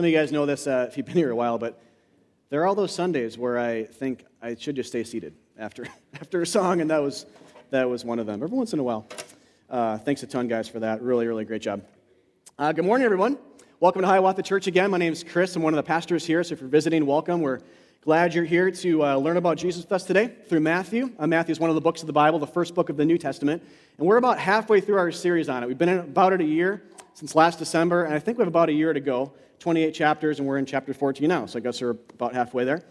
Some of you guys know this uh, if you've been here a while, but there are all those Sundays where I think I should just stay seated after, after a song, and that was, that was one of them. Every once in a while. Uh, thanks a ton, guys, for that. Really, really great job. Uh, good morning, everyone. Welcome to Hiawatha Church again. My name is Chris. I'm one of the pastors here, so if you're visiting, welcome. We're glad you're here to uh, learn about Jesus with us today through Matthew. Uh, Matthew is one of the books of the Bible, the first book of the New Testament, and we're about halfway through our series on it. We've been in about it a year since last December, and I think we have about a year to go. 28 chapters, and we're in chapter 14 now, so I guess we're about halfway there.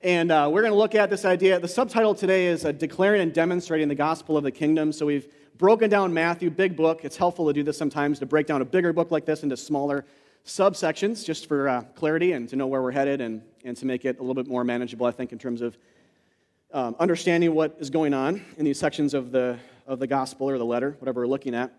And uh, we're going to look at this idea. The subtitle today is uh, Declaring and Demonstrating the Gospel of the Kingdom. So we've broken down Matthew, big book. It's helpful to do this sometimes to break down a bigger book like this into smaller subsections just for uh, clarity and to know where we're headed and, and to make it a little bit more manageable, I think, in terms of um, understanding what is going on in these sections of the, of the gospel or the letter, whatever we're looking at.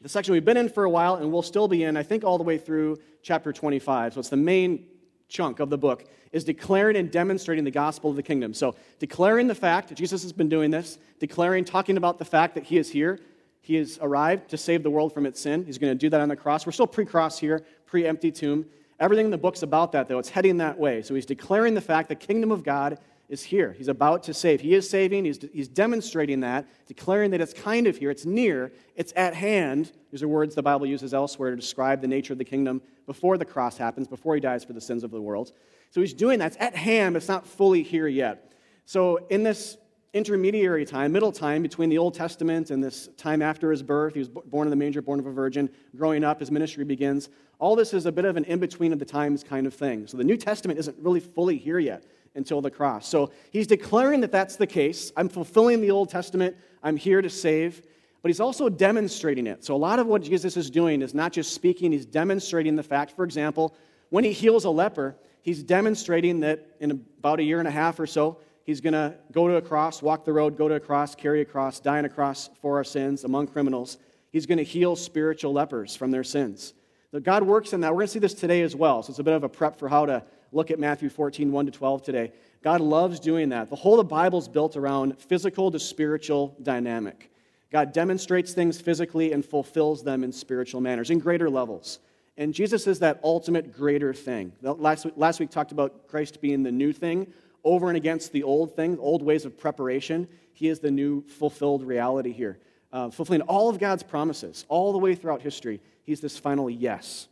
The section we've been in for a while and we'll still be in, I think, all the way through chapter 25. So it's the main chunk of the book, is declaring and demonstrating the gospel of the kingdom. So declaring the fact, that Jesus has been doing this, declaring, talking about the fact that he is here. He has arrived to save the world from its sin. He's going to do that on the cross. We're still pre cross here, pre empty tomb. Everything in the book's about that, though. It's heading that way. So he's declaring the fact the kingdom of God is here. He's about to save. He is saving. He's, he's demonstrating that, declaring that it's kind of here, it's near, it's at hand. These are words the Bible uses elsewhere to describe the nature of the kingdom before the cross happens, before he dies for the sins of the world. So he's doing that. It's at hand, but it's not fully here yet. So in this intermediary time, middle time between the Old Testament and this time after his birth, he was born in the manger, born of a virgin, growing up, his ministry begins. All this is a bit of an in between of the times kind of thing. So the New Testament isn't really fully here yet until the cross. So he's declaring that that's the case. I'm fulfilling the Old Testament. I'm here to save. But he's also demonstrating it. So a lot of what Jesus is doing is not just speaking, he's demonstrating the fact. For example, when he heals a leper, he's demonstrating that in about a year and a half or so, he's going to go to a cross, walk the road, go to a cross, carry a cross, die on a cross for our sins among criminals. He's going to heal spiritual lepers from their sins. God works in that. We're going to see this today as well. So it's a bit of a prep for how to look at Matthew 14, 1 to 12 today. God loves doing that. The whole of the Bible is built around physical to spiritual dynamic. God demonstrates things physically and fulfills them in spiritual manners, in greater levels. And Jesus is that ultimate greater thing. Last week, last week talked about Christ being the new thing over and against the old things, old ways of preparation. He is the new fulfilled reality here, uh, fulfilling all of God's promises all the way throughout history. He's this final yes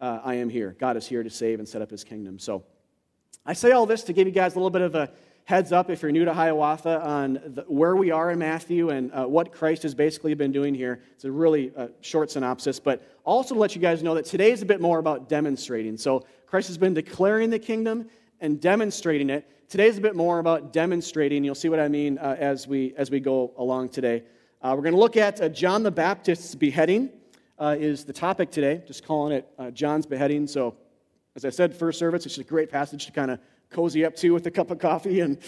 uh, I am here. God is here to save and set up his kingdom. So I say all this to give you guys a little bit of a heads up if you're new to Hiawatha on the, where we are in Matthew and uh, what Christ has basically been doing here. It's a really uh, short synopsis, but also to let you guys know that today is a bit more about demonstrating. So Christ has been declaring the kingdom and demonstrating it. Today is a bit more about demonstrating. You'll see what I mean uh, as, we, as we go along today. Uh, we're going to look at uh, John the Baptist's beheading uh, is the topic today, just calling it uh, John's beheading. So, as I said, first service, it's a great passage to kind of cozy up to with a cup of coffee and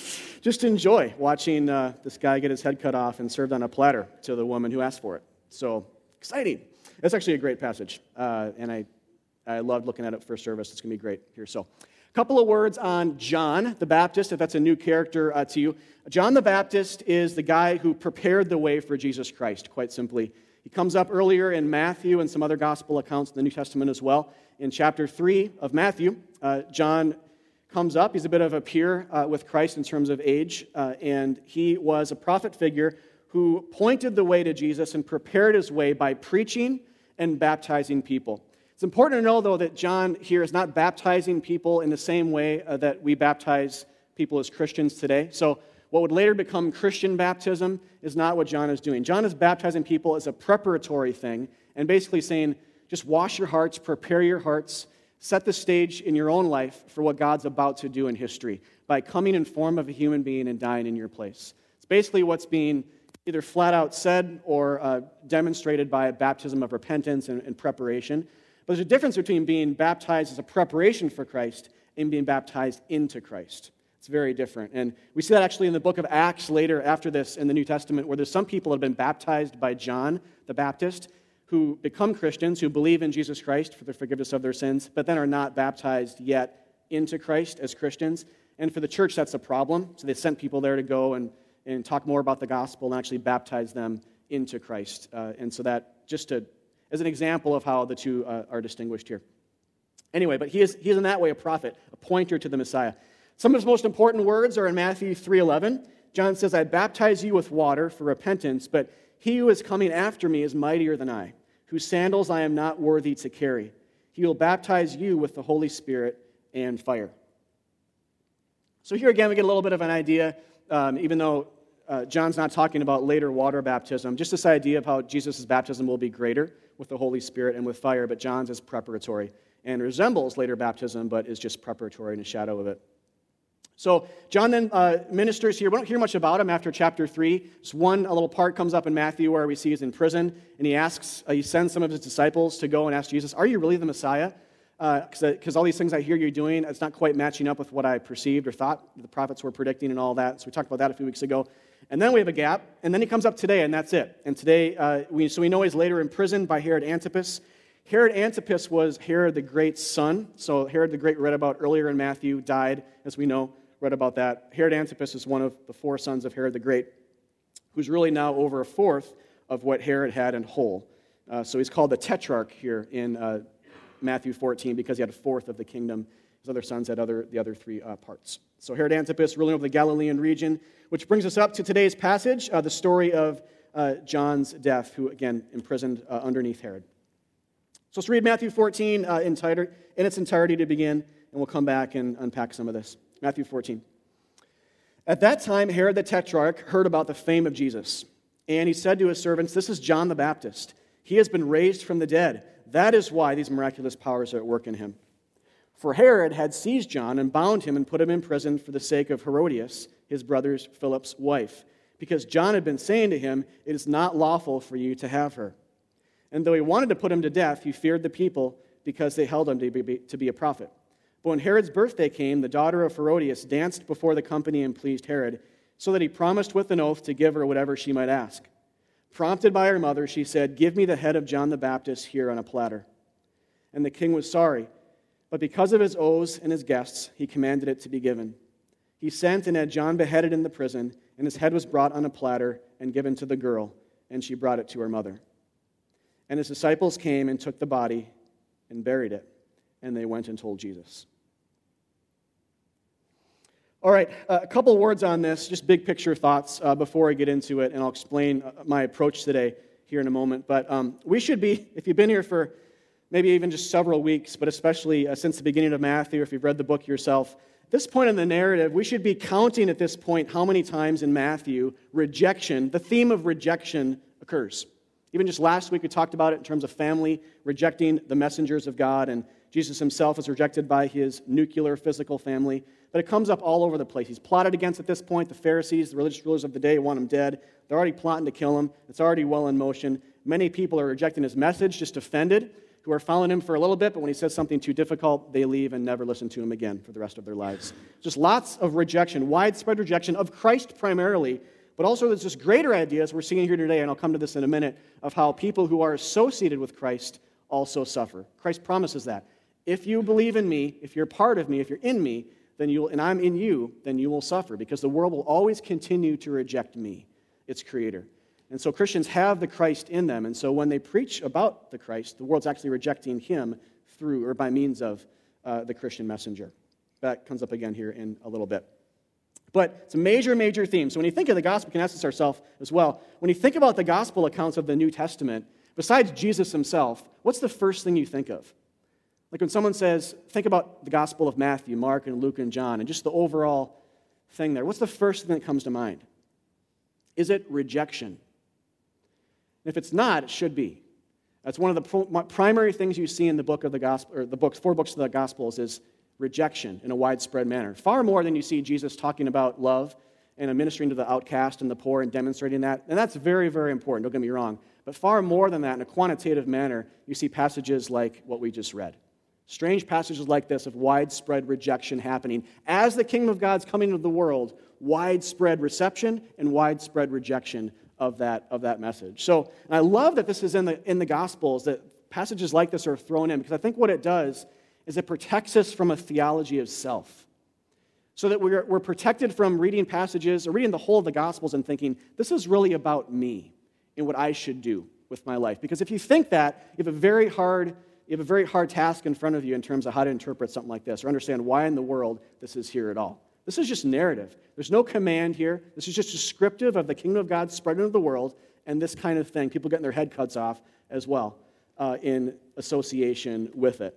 just enjoy watching uh, this guy get his head cut off and served on a platter to the woman who asked for it. So, exciting. That's actually a great passage, uh, and I, I loved looking at it first service. It's going to be great here. So, couple of words on John the Baptist, if that's a new character uh, to you. John the Baptist is the guy who prepared the way for Jesus Christ, quite simply. He comes up earlier in Matthew and some other gospel accounts in the New Testament as well. In chapter 3 of Matthew, uh, John comes up. He's a bit of a peer uh, with Christ in terms of age, uh, and he was a prophet figure who pointed the way to Jesus and prepared his way by preaching and baptizing people. It's important to know, though, that John here is not baptizing people in the same way uh, that we baptize people as Christians today. So, what would later become Christian baptism is not what John is doing. John is baptizing people as a preparatory thing and basically saying, just wash your hearts, prepare your hearts, set the stage in your own life for what God's about to do in history by coming in form of a human being and dying in your place. It's basically what's being either flat out said or uh, demonstrated by a baptism of repentance and, and preparation. But there's a difference between being baptized as a preparation for Christ and being baptized into Christ. It's very different. And we see that actually in the book of Acts later after this in the New Testament, where there's some people that have been baptized by John the Baptist who become Christians, who believe in Jesus Christ for the forgiveness of their sins, but then are not baptized yet into Christ as Christians. And for the church, that's a problem. So they sent people there to go and, and talk more about the gospel and actually baptize them into Christ. Uh, and so that, just to, as an example of how the two uh, are distinguished here. Anyway, but he is, he is in that way a prophet, a pointer to the Messiah. Some of his most important words are in Matthew 3:11. John says, "I baptize you with water for repentance, but he who is coming after me is mightier than I, whose sandals I am not worthy to carry. He will baptize you with the Holy Spirit and fire." So here again, we get a little bit of an idea, um, even though uh, John's not talking about later water baptism, just this idea of how Jesus' baptism will be greater with the Holy Spirit and with fire, but John's is preparatory and resembles later baptism, but is just preparatory and a shadow of it. So John then uh, ministers here. We don't hear much about him after chapter 3. Just one a little part comes up in Matthew where we see he's in prison, and he asks, uh, he sends some of his disciples to go and ask Jesus, Are you really the Messiah? Because uh, all these things I hear you're doing, it's not quite matching up with what I perceived or thought the prophets were predicting and all that. So we talked about that a few weeks ago. And then we have a gap, and then he comes up today, and that's it. And today, uh, we, so we know he's later imprisoned by Herod Antipas. Herod Antipas was Herod the Great's son. So Herod the Great, read about earlier in Matthew, died, as we know, read about that. Herod Antipas is one of the four sons of Herod the Great, who's really now over a fourth of what Herod had in whole. Uh, so he's called the tetrarch here in uh, Matthew 14 because he had a fourth of the kingdom. His other sons had other, the other three uh, parts. So Herod Antipas ruling over the Galilean region, which brings us up to today's passage, uh, the story of uh, John's death, who again imprisoned uh, underneath Herod. So let's read Matthew 14 uh, in, in its entirety to begin, and we'll come back and unpack some of this. Matthew 14. At that time, Herod the Tetrarch heard about the fame of Jesus, and he said to his servants, This is John the Baptist. He has been raised from the dead. That is why these miraculous powers are at work in him. For Herod had seized John and bound him and put him in prison for the sake of Herodias, his brother's Philip's wife, because John had been saying to him, It is not lawful for you to have her. And though he wanted to put him to death, he feared the people because they held him to be, to be a prophet. But when Herod's birthday came, the daughter of Herodias danced before the company and pleased Herod, so that he promised with an oath to give her whatever she might ask. Prompted by her mother, she said, Give me the head of John the Baptist here on a platter. And the king was sorry, but because of his oaths and his guests, he commanded it to be given. He sent and had John beheaded in the prison, and his head was brought on a platter and given to the girl, and she brought it to her mother. And his disciples came and took the body and buried it, and they went and told Jesus. All right, uh, a couple words on this, just big picture thoughts uh, before I get into it, and I'll explain uh, my approach today here in a moment. But um, we should be, if you've been here for maybe even just several weeks, but especially uh, since the beginning of Matthew, if you've read the book yourself, this point in the narrative, we should be counting at this point how many times in Matthew rejection, the theme of rejection, occurs. Even just last week, we talked about it in terms of family rejecting the messengers of God, and Jesus himself is rejected by his nuclear physical family. But it comes up all over the place. He's plotted against at this point. The Pharisees, the religious rulers of the day, want him dead. They're already plotting to kill him. It's already well in motion. Many people are rejecting his message, just offended, who are following him for a little bit, but when he says something too difficult, they leave and never listen to him again for the rest of their lives. Just lots of rejection, widespread rejection of Christ primarily, but also, there's this greater idea, as we're seeing here today, and I'll come to this in a minute, of how people who are associated with Christ also suffer. Christ promises that. If you believe in me, if you're part of me, if you're in me, then you'll, and I'm in you, then you will suffer because the world will always continue to reject me, its creator. And so Christians have the Christ in them. And so when they preach about the Christ, the world's actually rejecting him through or by means of uh, the Christian messenger. That comes up again here in a little bit. But it's a major, major theme. So when you think of the gospel, we can ask this ourselves as well. When you think about the gospel accounts of the New Testament, besides Jesus himself, what's the first thing you think of? Like when someone says, think about the gospel of Matthew, Mark, and Luke, and John, and just the overall thing there, what's the first thing that comes to mind? Is it rejection? If it's not, it should be. That's one of the primary things you see in the book of the gospel, or the books, four books of the gospels, is rejection in a widespread manner. Far more than you see Jesus talking about love and administering to the outcast and the poor and demonstrating that. And that's very, very important, don't get me wrong. But far more than that, in a quantitative manner, you see passages like what we just read. Strange passages like this of widespread rejection happening. As the kingdom of God's coming into the world, widespread reception and widespread rejection of that, of that message. So I love that this is in the, in the Gospels, that passages like this are thrown in, because I think what it does is it protects us from a theology of self. So that we're, we're protected from reading passages or reading the whole of the Gospels and thinking, this is really about me and what I should do with my life. Because if you think that, you have a very hard you have a very hard task in front of you in terms of how to interpret something like this or understand why in the world this is here at all. This is just narrative. There's no command here. This is just descriptive of the kingdom of God spread into the world and this kind of thing. People getting their head cuts off as well uh, in association with it.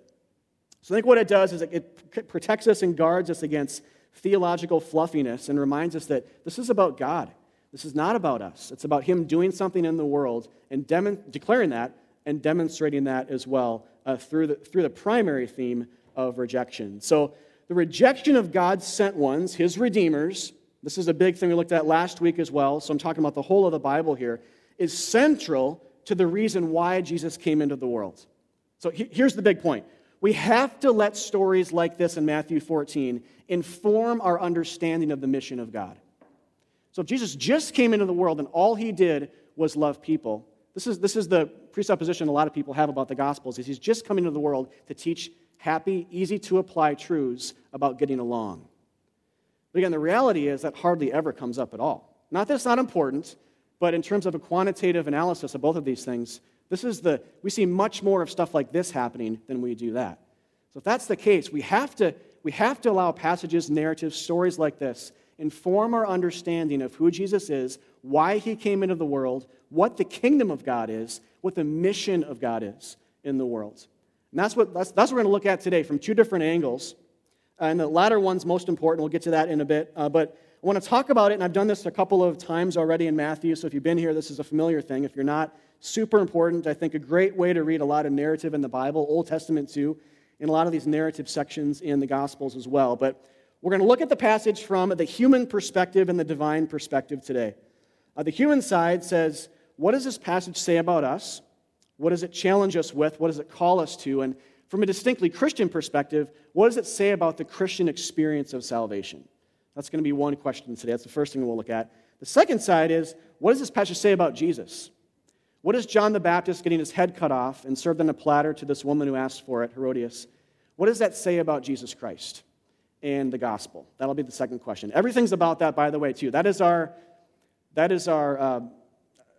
So I think what it does is it protects us and guards us against theological fluffiness and reminds us that this is about God. This is not about us. It's about Him doing something in the world and declaring that and demonstrating that as well uh, through, the, through the primary theme of rejection. So, the rejection of God's sent ones, His redeemers, this is a big thing we looked at last week as well, so I'm talking about the whole of the Bible here, is central to the reason why Jesus came into the world. So, here's the big point we have to let stories like this in Matthew 14 inform our understanding of the mission of God. So if Jesus just came into the world and all he did was love people, this is, this is the presupposition a lot of people have about the Gospels, is he's just coming into the world to teach happy, easy to apply truths about getting along. But again, the reality is that hardly ever comes up at all. Not that it's not important, but in terms of a quantitative analysis of both of these things, this is the, we see much more of stuff like this happening than we do that. So if that's the case, we have to, we have to allow passages, narratives, stories like this inform our understanding of who Jesus is, why he came into the world, what the kingdom of God is, what the mission of God is in the world. And that's what, that's, that's what we're going to look at today from two different angles. Uh, and the latter one's most important. We'll get to that in a bit. Uh, but I want to talk about it, and I've done this a couple of times already in Matthew, so if you've been here, this is a familiar thing. If you're not, super important. I think a great way to read a lot of narrative in the Bible, Old Testament too, in a lot of these narrative sections in the Gospels as well. But we're going to look at the passage from the human perspective and the divine perspective today. Uh, the human side says, What does this passage say about us? What does it challenge us with? What does it call us to? And from a distinctly Christian perspective, what does it say about the Christian experience of salvation? That's going to be one question today. That's the first thing we'll look at. The second side is, what does this passage say about Jesus? What is John the Baptist getting his head cut off and served on a platter to this woman who asked for it, Herodias? What does that say about Jesus Christ and the gospel? That'll be the second question. Everything's about that, by the way, too. That is our, that is our, uh,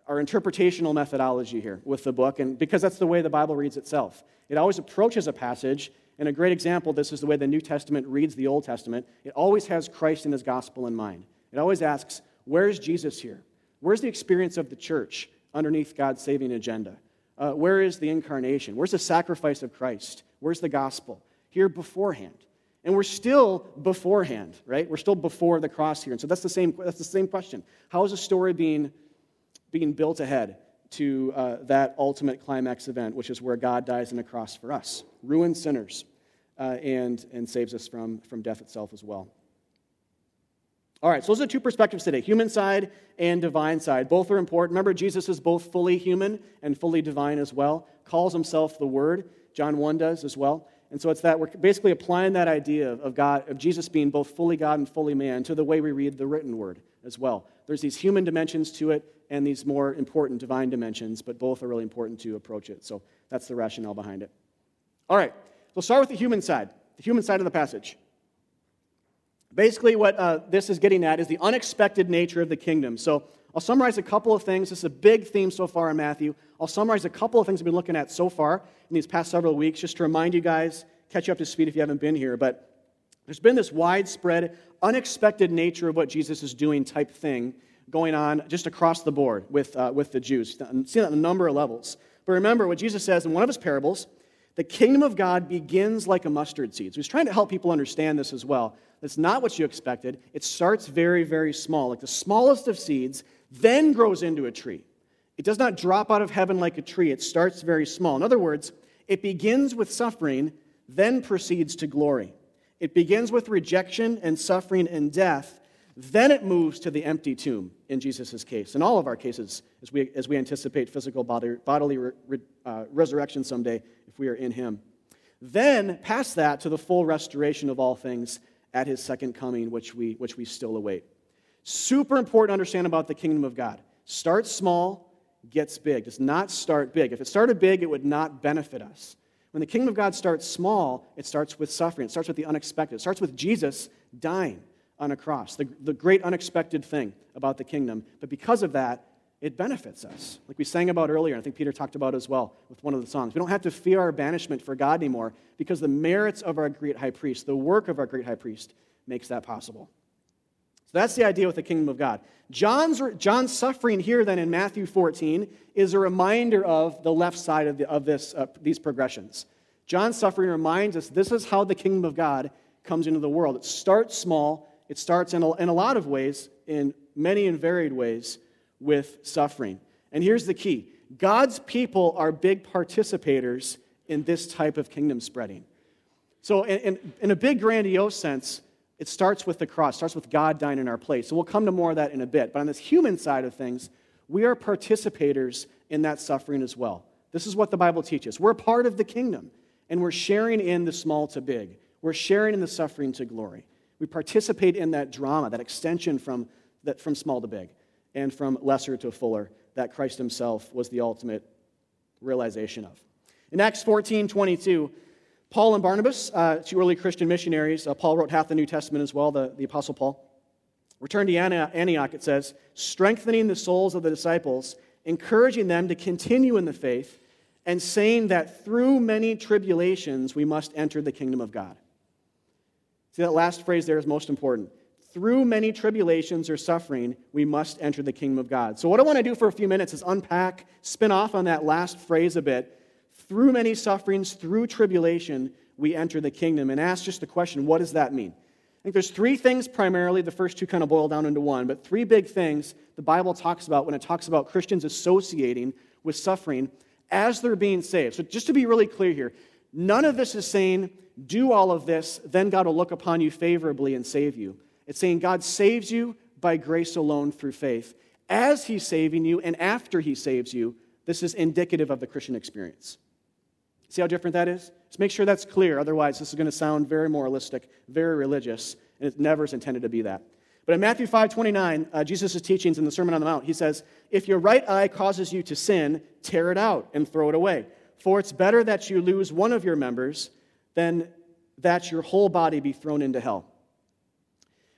our interpretational methodology here with the book, and because that's the way the Bible reads itself. It always approaches a passage, and a great example this is the way the New Testament reads the Old Testament. It always has Christ and his gospel in mind. It always asks, Where's Jesus here? Where's the experience of the church? underneath God's saving agenda? Uh, where is the incarnation? Where's the sacrifice of Christ? Where's the gospel? Here beforehand. And we're still beforehand, right? We're still before the cross here. And so that's the same, that's the same question. How is the story being, being built ahead to uh, that ultimate climax event, which is where God dies on the cross for us, ruins sinners, uh, and, and saves us from, from death itself as well? All right, so those are two perspectives today human side and divine side. Both are important. Remember, Jesus is both fully human and fully divine as well, calls himself the Word. John 1 does as well. And so it's that we're basically applying that idea of God, of Jesus being both fully God and fully man to the way we read the written word as well. There's these human dimensions to it and these more important divine dimensions, but both are really important to approach it. So that's the rationale behind it. All right, so we'll start with the human side, the human side of the passage. Basically, what uh, this is getting at is the unexpected nature of the kingdom. So I'll summarize a couple of things. This is a big theme so far in Matthew. I'll summarize a couple of things we've been looking at so far in these past several weeks, just to remind you guys, catch you up to speed if you haven't been here. But there's been this widespread, unexpected nature of what Jesus is doing type thing going on just across the board with, uh, with the Jews. See that on a number of levels. But remember what Jesus says in one of his parables the kingdom of God begins like a mustard seed. So he's trying to help people understand this as well. It's not what you expected. It starts very, very small, like the smallest of seeds, then grows into a tree. It does not drop out of heaven like a tree, it starts very small. In other words, it begins with suffering, then proceeds to glory. It begins with rejection and suffering and death, then it moves to the empty tomb in Jesus' case. In all of our cases, as we, as we anticipate physical body, bodily re, uh, resurrection someday if we are in Him. Then, past that, to the full restoration of all things at his second coming, which we, which we still await. Super important to understand about the kingdom of God. Starts small, gets big. Does not start big. If it started big, it would not benefit us. When the kingdom of God starts small, it starts with suffering. It starts with the unexpected. It starts with Jesus dying on a cross, the, the great unexpected thing about the kingdom. But because of that, it benefits us. Like we sang about earlier, I think Peter talked about as well with one of the songs. We don't have to fear our banishment for God anymore because the merits of our great high priest, the work of our great high priest, makes that possible. So that's the idea with the kingdom of God. John's, John's suffering here, then, in Matthew 14, is a reminder of the left side of, the, of this, uh, these progressions. John's suffering reminds us this is how the kingdom of God comes into the world. It starts small, it starts in a, in a lot of ways, in many and varied ways, with suffering. And here's the key God's people are big participators in this type of kingdom spreading. So, in, in, in a big, grandiose sense, it starts with the cross, starts with God dying in our place. So we'll come to more of that in a bit. But on this human side of things, we are participators in that suffering as well. This is what the Bible teaches. We're part of the kingdom, and we're sharing in the small to big. We're sharing in the suffering to glory. We participate in that drama, that extension from, that, from small to big and from lesser to fuller that Christ himself was the ultimate realization of. In Acts 14 22, Paul and Barnabas, uh, two early Christian missionaries, uh, Paul wrote half the New Testament as well, the, the Apostle Paul, returned to Antioch, it says, strengthening the souls of the disciples, encouraging them to continue in the faith, and saying that through many tribulations we must enter the kingdom of God. See, that last phrase there is most important. Through many tribulations or suffering, we must enter the kingdom of God. So, what I want to do for a few minutes is unpack, spin off on that last phrase a bit, through many sufferings, through tribulation, we enter the kingdom. And ask just the question what does that mean? I think there's three things primarily. The first two kind of boil down into one, but three big things the Bible talks about when it talks about Christians associating with suffering as they're being saved. So, just to be really clear here, none of this is saying, do all of this, then God will look upon you favorably and save you. It's saying God saves you by grace alone through faith. As He's saving you and after He saves you, this is indicative of the Christian experience. See how different that is? Just make sure that's clear. Otherwise, this is going to sound very moralistic, very religious, and it never is intended to be that. But in Matthew 5 29, uh, Jesus' teachings in the Sermon on the Mount, he says, If your right eye causes you to sin, tear it out and throw it away. For it's better that you lose one of your members than that your whole body be thrown into hell.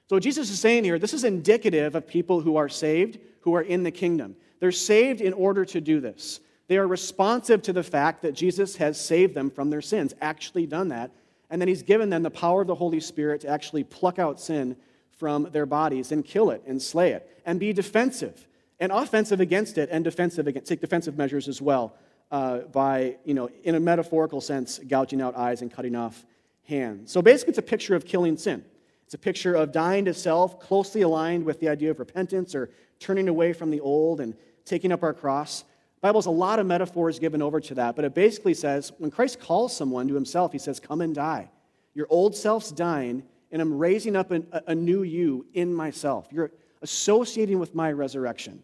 So, Jesus is saying here, this is indicative of people who are saved, who are in the kingdom. They're saved in order to do this. They are responsive to the fact that Jesus has saved them from their sins, actually done that, and then he's given them the power of the Holy Spirit to actually pluck out sin from their bodies and kill it and slay it and be defensive and offensive against it and defensive against, take defensive measures as well uh, by, you know, in a metaphorical sense, gouging out eyes and cutting off hands. So basically, it's a picture of killing sin. It's a picture of dying to self, closely aligned with the idea of repentance or turning away from the old and taking up our cross. Bible has a lot of metaphors given over to that, but it basically says when Christ calls someone to himself, he says, Come and die. Your old self's dying, and I'm raising up an, a new you in myself. You're associating with my resurrection.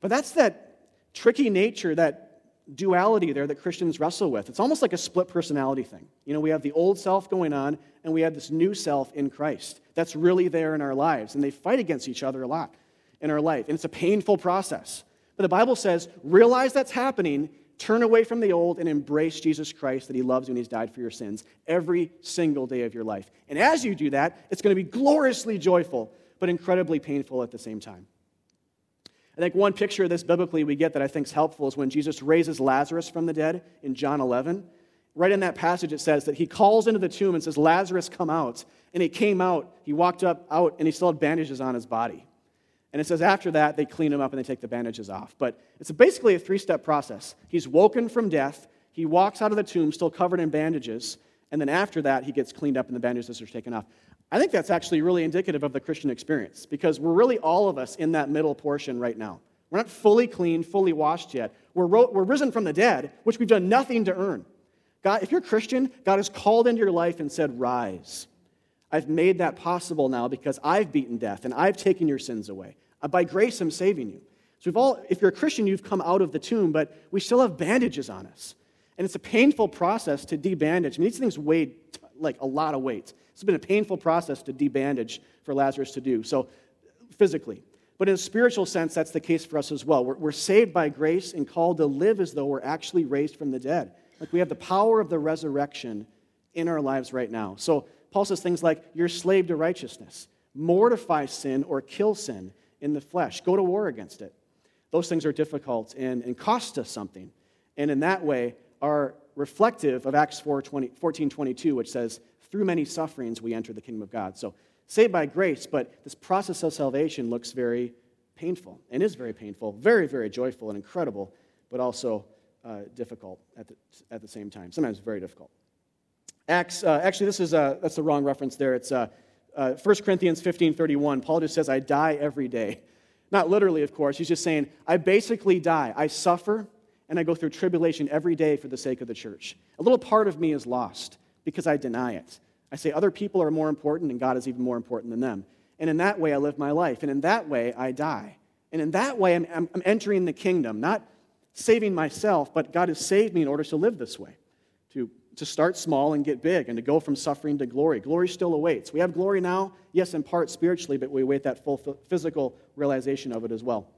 But that's that tricky nature, that duality there that Christians wrestle with. It's almost like a split personality thing. You know, we have the old self going on, and we have this new self in Christ. That's really there in our lives, and they fight against each other a lot in our life, and it's a painful process. But the Bible says, realize that's happening, turn away from the old, and embrace Jesus Christ that He loves you and He's died for your sins every single day of your life. And as you do that, it's going to be gloriously joyful, but incredibly painful at the same time. I think one picture of this biblically we get that I think is helpful is when Jesus raises Lazarus from the dead in John 11. Right in that passage, it says that he calls into the tomb and says, Lazarus, come out. And he came out, he walked up out, and he still had bandages on his body. And it says after that, they clean him up and they take the bandages off. But it's basically a three step process. He's woken from death, he walks out of the tomb still covered in bandages, and then after that, he gets cleaned up and the bandages are taken off. I think that's actually really indicative of the Christian experience because we're really all of us in that middle portion right now. We're not fully clean, fully washed yet. We're, ro- we're risen from the dead, which we've done nothing to earn. God, if you're Christian, God has called into your life and said, Rise. I've made that possible now because I've beaten death and I've taken your sins away. Uh, by grace, I'm saving you. So, we've all, if you're a Christian, you've come out of the tomb, but we still have bandages on us. And it's a painful process to debandage. I mean, these things weigh like a lot of weight. It's been a painful process to debandage for Lazarus to do, so physically. But in a spiritual sense, that's the case for us as well. We're, we're saved by grace and called to live as though we're actually raised from the dead. Like we have the power of the resurrection in our lives right now. So Paul says things like, You're slave to righteousness. Mortify sin or kill sin in the flesh. Go to war against it. Those things are difficult and, and cost us something. And in that way, are reflective of Acts 4, 20, 14 22, which says, Through many sufferings we enter the kingdom of God. So, saved by grace, but this process of salvation looks very painful and is very painful, very, very joyful and incredible, but also uh, difficult at the, at the same time. Sometimes very difficult. Acts, uh, actually, this is, uh, that's the wrong reference there. It's uh, 1 uh, Corinthians 15 31. Paul just says, I die every day. Not literally, of course. He's just saying, I basically die. I suffer and I go through tribulation every day for the sake of the church. A little part of me is lost because I deny it. I say other people are more important and God is even more important than them. And in that way, I live my life. And in that way, I die. And in that way, I'm, I'm, I'm entering the kingdom, not saving myself, but God has saved me in order to live this way, to, to start small and get big, and to go from suffering to glory. Glory still awaits. We have glory now, yes, in part spiritually, but we await that full physical realization of it as well.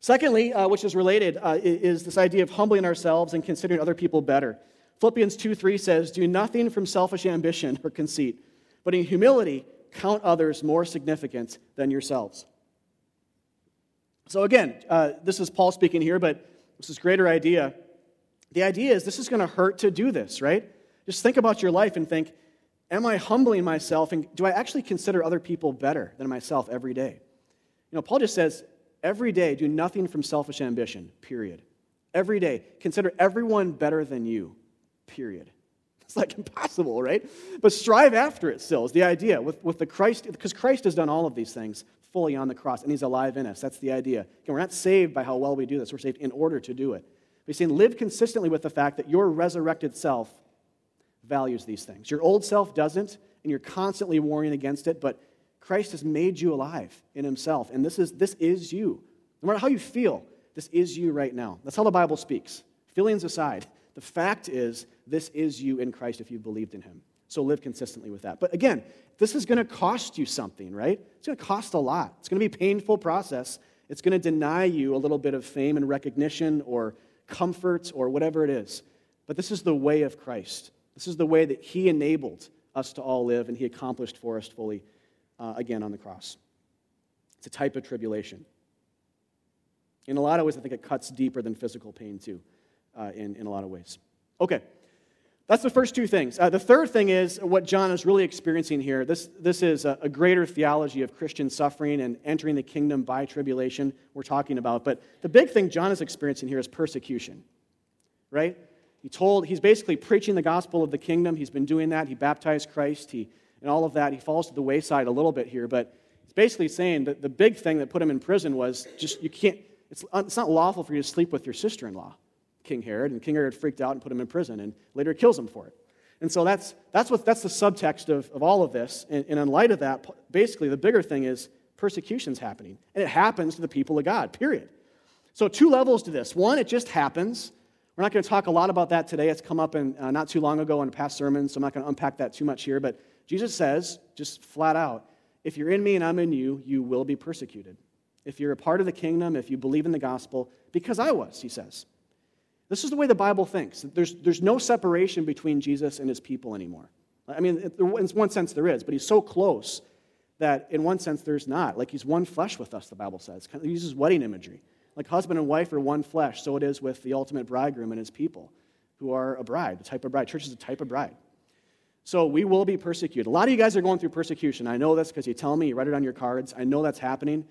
Secondly, uh, which is related, uh, is this idea of humbling ourselves and considering other people better. Philippians 2 3 says, Do nothing from selfish ambition or conceit, but in humility count others more significant than yourselves. So, again, uh, this is Paul speaking here, but this is greater idea. The idea is this is going to hurt to do this, right? Just think about your life and think, Am I humbling myself? And do I actually consider other people better than myself every day? You know, Paul just says, Every day, do nothing from selfish ambition, period. Every day, consider everyone better than you, period. It's like impossible, right? But strive after it still is the idea with, with the Christ, because Christ has done all of these things fully on the cross and he's alive in us. That's the idea. Again, we're not saved by how well we do this, we're saved in order to do it. He's saying live consistently with the fact that your resurrected self values these things. Your old self doesn't, and you're constantly warring against it, but Christ has made you alive in himself, and this is, this is you. No matter how you feel, this is you right now. That's how the Bible speaks. Feelings aside, the fact is, this is you in Christ if you've believed in him. So live consistently with that. But again, this is going to cost you something, right? It's going to cost a lot. It's going to be a painful process. It's going to deny you a little bit of fame and recognition or comfort or whatever it is. But this is the way of Christ. This is the way that he enabled us to all live and he accomplished for us fully uh, again on the cross. It's a type of tribulation. In a lot of ways, I think it cuts deeper than physical pain, too, uh, in, in a lot of ways. Okay, that's the first two things. Uh, the third thing is what John is really experiencing here. This, this is a, a, greater theology of Christian suffering and entering the kingdom by tribulation, we're talking about. But the big thing John is experiencing here is persecution, right? He told, he's basically preaching the gospel of the kingdom. He's been doing that. He baptized Christ. He and all of that. He falls to the wayside a little bit here, but he's basically saying that the big thing that put him in prison was just you can't, it's, it's not lawful for you to sleep with your sister in law, King Herod. And King Herod freaked out and put him in prison and later kills him for it. And so that's, that's, what, that's the subtext of, of all of this. And, and in light of that, basically the bigger thing is persecution's happening. And it happens to the people of God, period. So, two levels to this. One, it just happens. We're not going to talk a lot about that today. It's come up in, uh, not too long ago in past sermons, so I'm not going to unpack that too much here. But Jesus says, just flat out, if you're in me and I'm in you, you will be persecuted. If you're a part of the kingdom, if you believe in the gospel, because I was, he says. This is the way the Bible thinks. There's, there's no separation between Jesus and his people anymore. I mean, in one sense there is, but he's so close that in one sense there's not. Like he's one flesh with us, the Bible says. It uses wedding imagery. Like husband and wife are one flesh, so it is with the ultimate bridegroom and his people, who are a bride, the type of bride. Church is a type of bride. So we will be persecuted. A lot of you guys are going through persecution. I know this because you tell me, you write it on your cards. I know that's happening.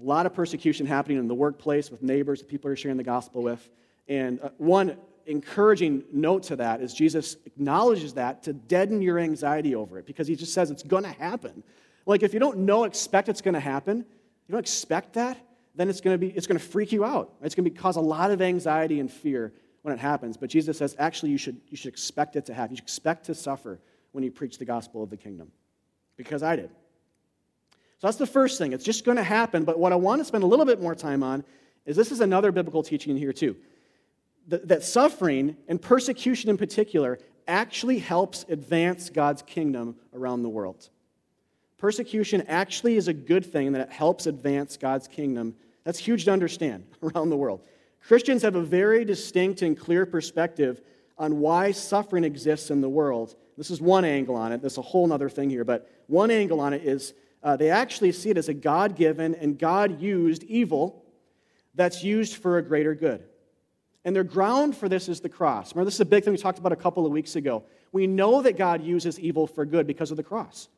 A lot of persecution happening in the workplace with neighbors, people you're sharing the gospel with. And uh, one encouraging note to that is Jesus acknowledges that to deaden your anxiety over it because he just says it's going to happen. Like if you don't know, expect it's going to happen, you don't expect that, then it's going to be it's going to freak you out. It's going to cause a lot of anxiety and fear when it happens. But Jesus says actually you should you should expect it to happen. You should expect to suffer when he preached the gospel of the kingdom, because I did. So that's the first thing. It's just going to happen. But what I want to spend a little bit more time on is this is another biblical teaching here, too. That suffering and persecution in particular actually helps advance God's kingdom around the world. Persecution actually is a good thing that it helps advance God's kingdom. That's huge to understand around the world. Christians have a very distinct and clear perspective on why suffering exists in the world this is one angle on it. There's a whole other thing here, but one angle on it is uh, they actually see it as a God given and God used evil that's used for a greater good. And their ground for this is the cross. Remember, this is a big thing we talked about a couple of weeks ago. We know that God uses evil for good because of the cross.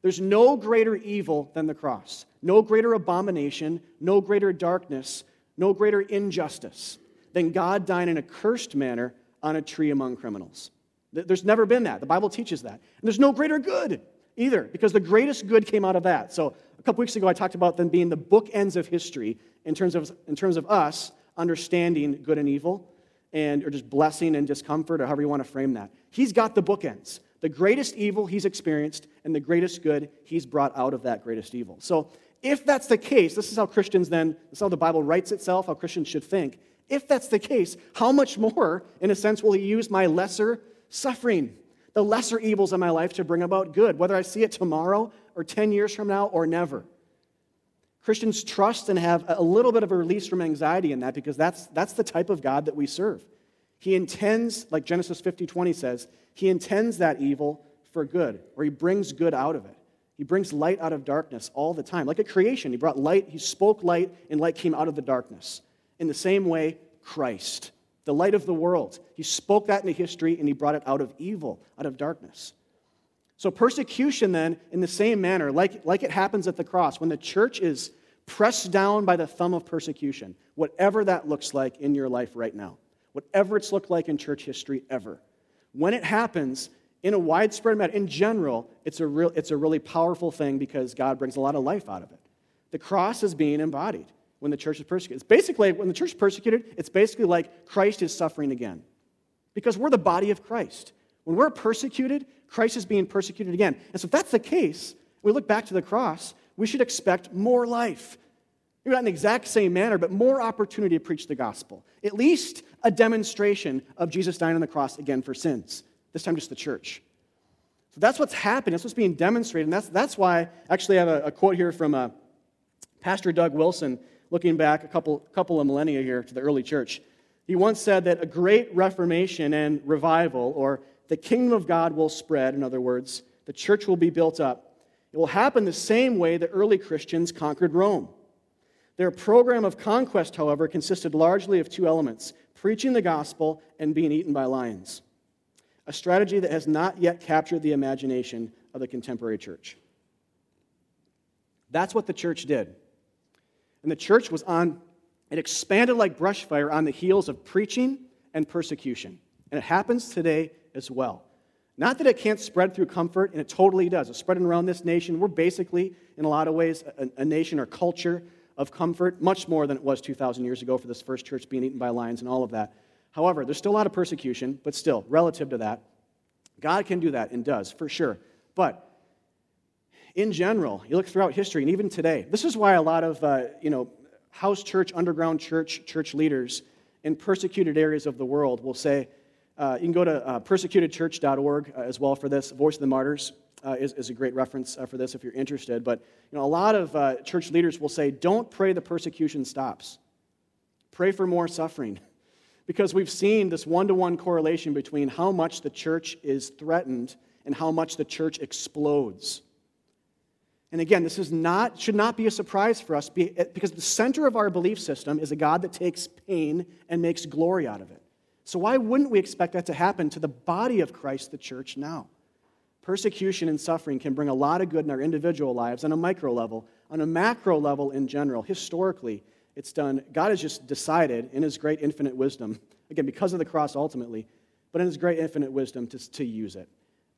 There's no greater evil than the cross, no greater abomination, no greater darkness, no greater injustice than God dying in a cursed manner on a tree among criminals. There's never been that. The Bible teaches that. And there's no greater good either, because the greatest good came out of that. So a couple weeks ago, I talked about them being the bookends of history in terms of, in terms of us understanding good and evil, and or just blessing and discomfort, or however you want to frame that. He's got the bookends. The greatest evil he's experienced, and the greatest good he's brought out of that greatest evil. So, if that's the case, this is how Christians then, this is how the Bible writes itself, how Christians should think. If that's the case, how much more, in a sense, will he use my lesser suffering, the lesser evils in my life to bring about good, whether I see it tomorrow or 10 years from now or never? Christians trust and have a little bit of a release from anxiety in that because that's, that's the type of God that we serve. He intends, like Genesis 50 20 says, he intends that evil for good, or he brings good out of it. He brings light out of darkness all the time. Like at creation, he brought light, he spoke light, and light came out of the darkness. In the same way, Christ, the light of the world, he spoke that into history and he brought it out of evil, out of darkness. So, persecution, then, in the same manner, like, like it happens at the cross, when the church is pressed down by the thumb of persecution, whatever that looks like in your life right now, whatever it's looked like in church history ever, when it happens in a widespread manner, in general, it's a, real, it's a really powerful thing because God brings a lot of life out of it. The cross is being embodied when the church is persecuted. It's basically, when the church is persecuted, it's basically like Christ is suffering again because we're the body of Christ. When we're persecuted, Christ is being persecuted again. And so, if that's the case, we look back to the cross, we should expect more life. Maybe not in the exact same manner, but more opportunity to preach the gospel. At least a demonstration of Jesus dying on the cross again for sins. This time, just the church. So that's what's happening. That's what's being demonstrated. And that's, that's why, actually, I have a, a quote here from uh, Pastor Doug Wilson, looking back a couple, couple of millennia here to the early church. He once said that a great reformation and revival, or the kingdom of God will spread, in other words, the church will be built up. It will happen the same way the early Christians conquered Rome. Their program of conquest, however, consisted largely of two elements preaching the gospel and being eaten by lions, a strategy that has not yet captured the imagination of the contemporary church. That's what the church did. And the church was on, it expanded like brush fire on the heels of preaching and persecution. And it happens today as well. Not that it can't spread through comfort, and it totally does. It's spreading around this nation. We're basically, in a lot of ways, a, a nation or culture of comfort, much more than it was 2,000 years ago for this first church being eaten by lions and all of that. However, there's still a lot of persecution, but still, relative to that, God can do that and does, for sure. But in general, you look throughout history and even today, this is why a lot of, uh, you know, house church, underground church, church leaders in persecuted areas of the world will say, uh, you can go to uh, persecutedchurch.org uh, as well for this. Voice of the Martyrs uh, is, is, a great reference uh, for this if you're interested. But you know, a lot of uh, church leaders will say, don't pray the persecution stops. Pray for more suffering. Because we've seen this one to one correlation between how much the church is threatened and how much the church explodes. And again, this is not, should not be a surprise for us because the center of our belief system is a God that takes pain and makes glory out of it. So, why wouldn't we expect that to happen to the body of Christ, the church, now? Persecution and suffering can bring a lot of good in our individual lives on a micro level, on a macro level in general. Historically, it's done. God has just decided in His great infinite wisdom, again, because of the cross ultimately, but in His great infinite wisdom to, to use it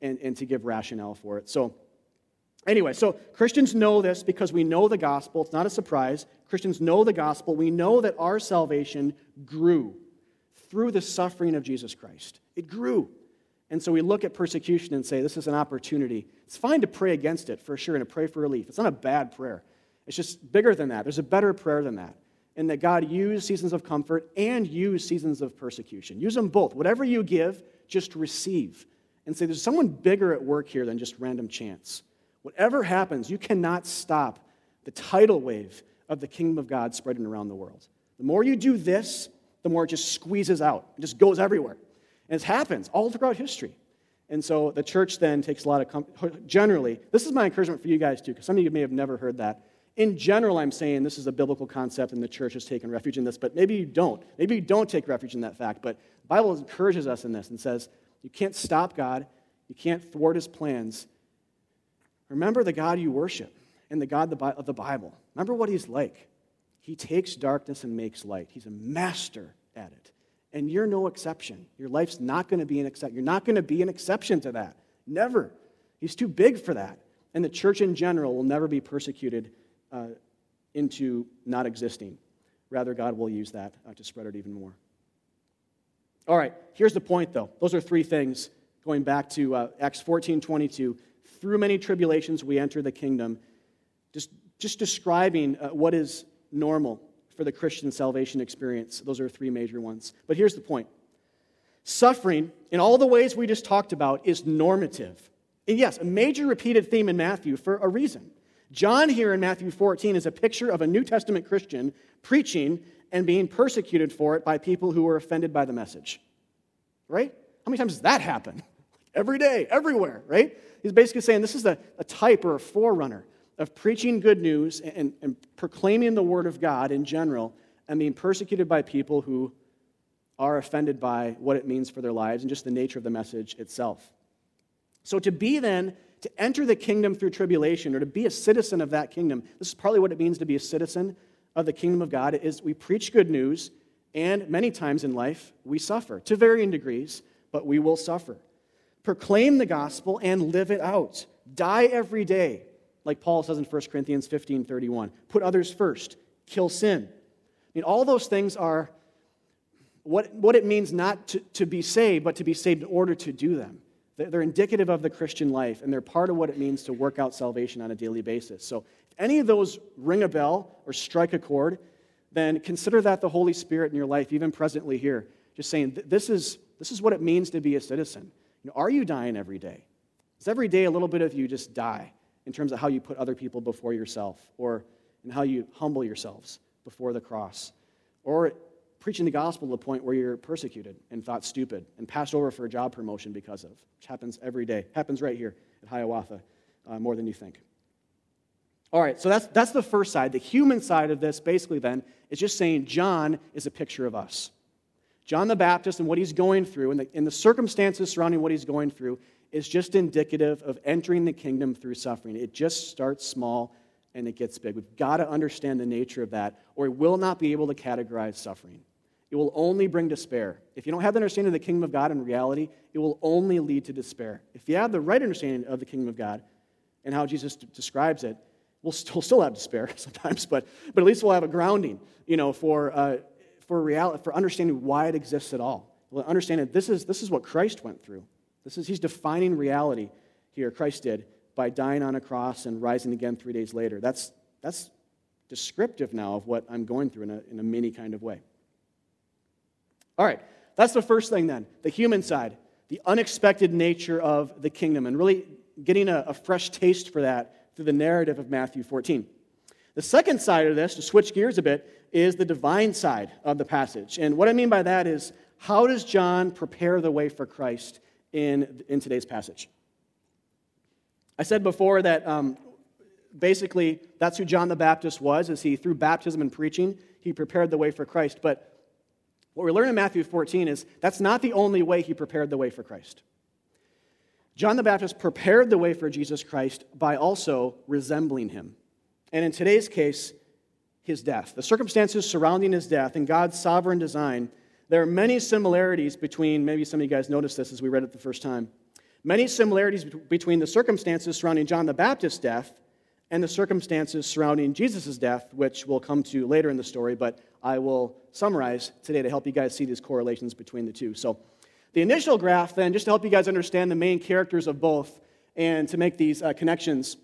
and, and to give rationale for it. So, Anyway, so Christians know this because we know the gospel. It's not a surprise. Christians know the gospel. We know that our salvation grew through the suffering of Jesus Christ. It grew. And so we look at persecution and say, this is an opportunity. It's fine to pray against it, for sure, and to pray for relief. It's not a bad prayer. It's just bigger than that. There's a better prayer than that. And that God use seasons of comfort and use seasons of persecution. Use them both. Whatever you give, just receive. And say, there's someone bigger at work here than just random chance. Whatever happens, you cannot stop the tidal wave of the kingdom of God spreading around the world. The more you do this, the more it just squeezes out. It just goes everywhere. And it happens all throughout history. And so the church then takes a lot of, generally, this is my encouragement for you guys too, because some of you may have never heard that, In general, I'm saying this is a biblical concept and the church has taken refuge in this, but maybe you don't. Maybe you don't take refuge in that fact, but the Bible encourages us in this and says you can't stop God, you can't thwart his plans. Remember the God you worship and the God of the Bible. Remember what he's like. He takes darkness and makes light. He's a master at it. And you're no exception. Your life's not going to be an exception. You're not going to be an exception to that. Never. He's too big for that. And the church in general will never be persecuted uh, into not existing. Rather, God will use that uh, to spread it even more. All right, here's the point, though. Those are three things going back to uh, Acts 14 22. Through many tribulations, we enter the kingdom. Just, just describing uh, what is normal for the Christian salvation experience. Those are three major ones. But here's the point suffering, in all the ways we just talked about, is normative. And yes, a major repeated theme in Matthew for a reason. John, here in Matthew 14, is a picture of a New Testament Christian preaching and being persecuted for it by people who were offended by the message. Right? How many times does that happen? Every day, everywhere, right? He's basically saying this is a, a type or a forerunner of preaching good news and, and proclaiming the word of God in general and being persecuted by people who are offended by what it means for their lives and just the nature of the message itself. So, to be then, to enter the kingdom through tribulation or to be a citizen of that kingdom, this is partly what it means to be a citizen of the kingdom of God, is we preach good news, and many times in life we suffer to varying degrees, but we will suffer. Proclaim the gospel and live it out. Die every day like Paul says in 1 Corinthians 15 31. Put others first, kill sin. I mean, all those things are what, what it means not to, to be saved, but to be saved in order to do them. They're indicative of the Christian life, and they're part of what it means to work out salvation on a daily basis. So, if any of those ring a bell or strike a chord, then consider that the Holy Spirit in your life, even presently here, just saying, this is, this is what it means to be a citizen. You know, are you dying every day? Is every day a little bit of you just die? in terms of how you put other people before yourself or in how you humble yourselves before the cross or preaching the gospel to the point where you're persecuted and thought stupid and passed over for a job promotion because of, which happens every day. Happens right here at Hiawatha uh, more than you think. All right, so that's, that's the first side. The human side of this, basically, then, is just saying John is a picture of us. John the Baptist and what he's going through and the, and the circumstances surrounding what he's going through is just indicative of entering the kingdom through suffering. It just starts small and it gets big. We've got to understand the nature of that, or we will not be able to categorize suffering. It will only bring despair. If you don't have the understanding of the kingdom of God in reality, it will only lead to despair. If you have the right understanding of the kingdom of God and how Jesus d- describes it, we'll still, still have despair sometimes, but, but at least we'll have a grounding, you know, for, uh, for, reality, for understanding why it exists at all. We'll understand that this is, this is what Christ went through. This is, he's defining reality here, Christ did, by dying on a cross and rising again three days later. That's, that's descriptive now of what I'm going through in a, in a mini kind of way. All right, that's the first thing then the human side, the unexpected nature of the kingdom, and really getting a, a fresh taste for that through the narrative of Matthew 14. The second side of this, to switch gears a bit, is the divine side of the passage. And what I mean by that is how does John prepare the way for Christ in, in today's passage. I said before that um, basically that's who John the Baptist was, as he, through baptism and preaching, he prepared the way for Christ. But what we learn in Matthew 14 is that's not the only way he prepared the way for Christ. John the Baptist prepared the way for Jesus Christ by also resembling him. And in today's case, his death. The circumstances surrounding his death and God's sovereign design there are many similarities between, maybe some of you guys noticed this as we read it the first time, many similarities between the circumstances surrounding John the Baptist's death and the circumstances surrounding Jesus' death, which we'll come to later in the story, but I will summarize today to help you guys see these correlations between the two. So, the initial graph, then, just to help you guys understand the main characters of both and to make these uh, connections.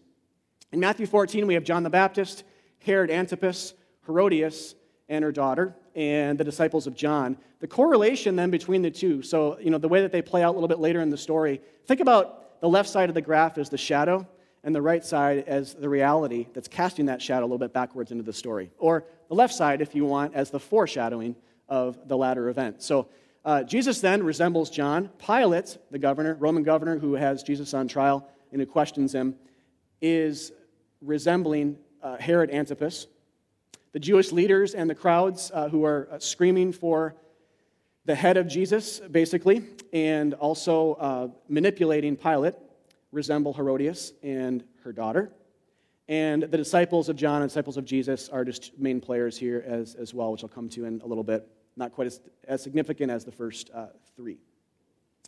In Matthew 14, we have John the Baptist, Herod Antipas, Herodias, and her daughter and the disciples of John. The correlation then between the two, so you know the way that they play out a little bit later in the story. Think about the left side of the graph as the shadow, and the right side as the reality that's casting that shadow a little bit backwards into the story, or the left side, if you want, as the foreshadowing of the latter event. So uh, Jesus then resembles John. Pilate, the governor, Roman governor, who has Jesus on trial and who questions him, is resembling uh, Herod Antipas, the Jewish leaders and the crowds uh, who are uh, screaming for the head of Jesus, basically, and also uh, manipulating Pilate, resemble Herodias and her daughter. And the disciples of John and disciples of Jesus are just main players here as, as well, which I'll come to in a little bit. Not quite as, as significant as the first uh, three.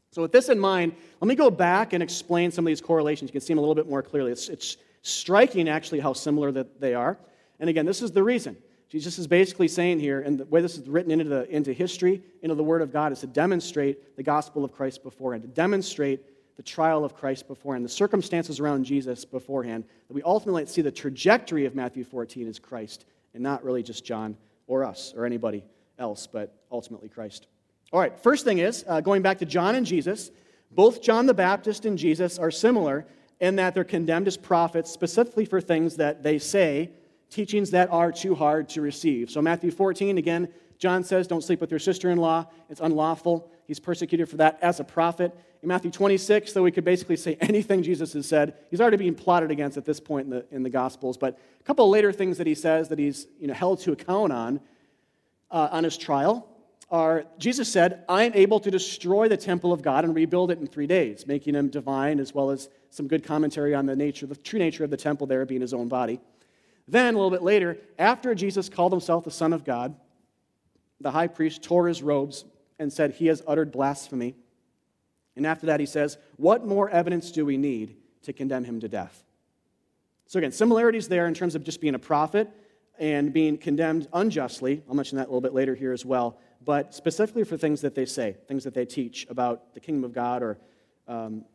So, with this in mind, let me go back and explain some of these correlations. You can see them a little bit more clearly. It's, it's striking, actually, how similar that they are. And again, this is the reason. Jesus is basically saying here, and the way this is written into, the, into history, into the Word of God, is to demonstrate the gospel of Christ beforehand, to demonstrate the trial of Christ beforehand, the circumstances around Jesus beforehand, that we ultimately see the trajectory of Matthew 14 as Christ, and not really just John or us or anybody else, but ultimately Christ. All right, first thing is, uh, going back to John and Jesus, both John the Baptist and Jesus are similar in that they're condemned as prophets specifically for things that they say teachings that are too hard to receive. So, Matthew 14, again, John says, Don't sleep with your sister in law. It's unlawful. He's persecuted for that as a prophet. In Matthew 26, though we could basically say anything Jesus has said, he's already being plotted against at this point in the, in the Gospels. But a couple later things that he says that he's you know, held to account on uh, on his trial are Jesus said, I am able to destroy the temple of God and rebuild it in three days, making him divine as well as some good commentary on the nature, the true nature of the temple there being his own body. Then, a little bit later, after Jesus called himself the Son of God, the high priest tore his robes and said, He has uttered blasphemy. And after that, he says, What more evidence do we need to condemn him to death? So, again, similarities there in terms of just being a prophet and being condemned unjustly. I'll mention that a little bit later here as well. But specifically for things that they say, things that they teach about the kingdom of God or um,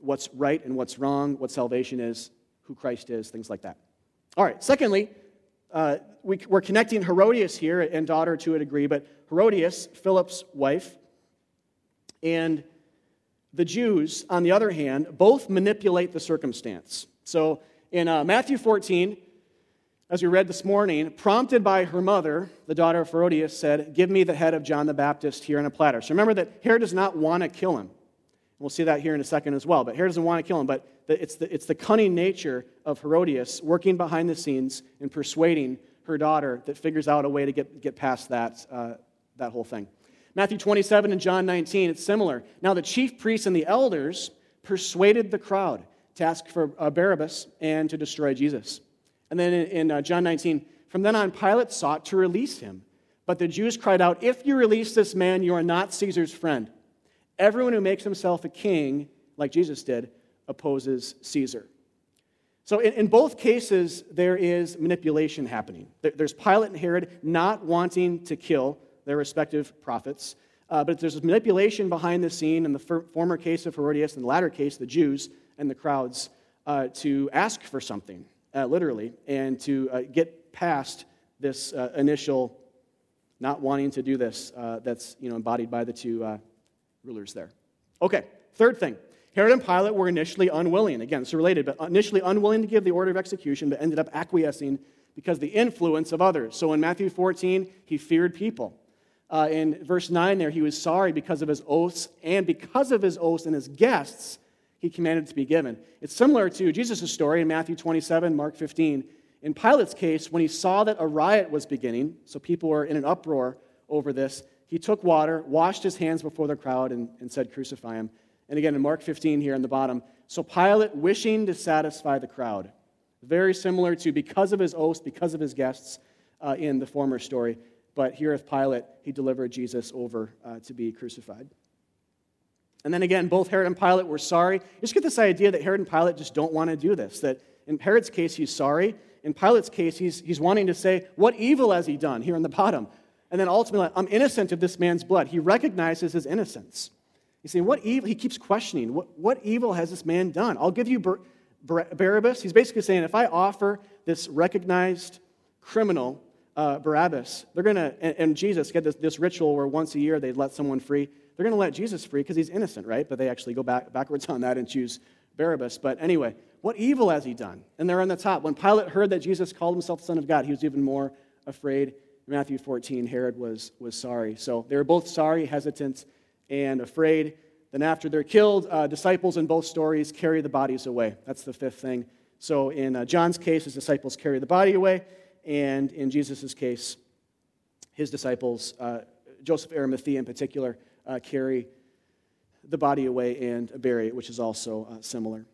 what's right and what's wrong, what salvation is, who Christ is, things like that. All right, secondly, uh, we, are connecting Herodias here and daughter to a degree, but Herodias, Philip's wife, and the Jews, on the other hand, both manipulate the circumstance. So in uh, Matthew 14, as we read this morning, prompted by her mother, the daughter of Herodias said, Give me the head of John the Baptist here on a platter. So remember that Herod does not want to kill him. We'll see that here in a second as well. But Herod doesn't want to kill him, but it's the, it's the cunning nature of Herodias working behind the scenes and persuading her daughter that figures out a way to get, get past that, uh, that whole thing. Matthew 27 and John 19, it's similar. Now, the chief priests and the elders persuaded the crowd to ask for uh, Barabbas and to destroy Jesus. And then in, uh, John 19, from then on, Pilate sought to release him. But the Jews cried out, If you release this man, you are not Caesar's friend. Everyone who makes himself a king, like Jesus did, opposes Caesar. So, in, in both cases, there is manipulation happening. There's Pilate and Herod not wanting to kill their respective prophets, uh, but there's manipulation behind the scene in the for, former case of Herodias, and the latter case, the Jews and the crowds, uh, to ask for something, uh, literally, and to uh, get past this uh, initial not wanting to do this uh, that's you know, embodied by the two rulers there. Okay, third thing. Herod and Pilate were initially unwilling, again, it's related, but initially unwilling to give the order of execution, but ended up acquiescing because the influence of others. So in Matthew 14, he feared people. Uh, in verse 9 there, he was sorry because of his oaths, and because of his oaths and his guests, he commanded to be given. It's similar to Jesus' story in Matthew 27, Mark 15. In Pilate's case, when he saw that a riot was beginning, so people were in an uproar over this, he took water, washed his hands before the crowd, and, and said, Crucify him. And again, in Mark 15 here in the bottom, so Pilate, wishing to satisfy the crowd, very similar to because of his oaths, because of his guests uh, in the former story. But here with Pilate, he delivered Jesus over uh, to be crucified. And then again, both Herod and Pilate were sorry. You just get this idea that Herod and Pilate just don't want to do this. That in Herod's case, he's sorry. In Pilate's case, he's, he's wanting to say, What evil has he done? Here in the bottom. And then ultimately, I'm innocent of this man's blood. He recognizes his innocence. He's saying, What evil? He keeps questioning, What, what evil has this man done? I'll give you Bar- Bar- Barabbas. He's basically saying, If I offer this recognized criminal, uh, Barabbas, they're going to, and, and, Jesus, get this, this ritual where once a year they let someone free. They're going to let Jesus free because he's innocent, right? But they actually go back, backwards on that and choose Barabbas. But anyway, what evil has he done? And they're on the top. When Pilate heard that Jesus called himself the Son of God, he was even more afraid. Matthew 14, Herod was, was sorry. So they were both sorry, hesitant, and afraid. Then, after they're killed, uh, disciples in both stories carry the bodies away. That's the fifth thing. So in uh, John's case, his disciples carry the body away, and in Jesus' case, his disciples, uh, Joseph Arimathea in particular, uh, carry the body away and bury it, which is also uh, similar.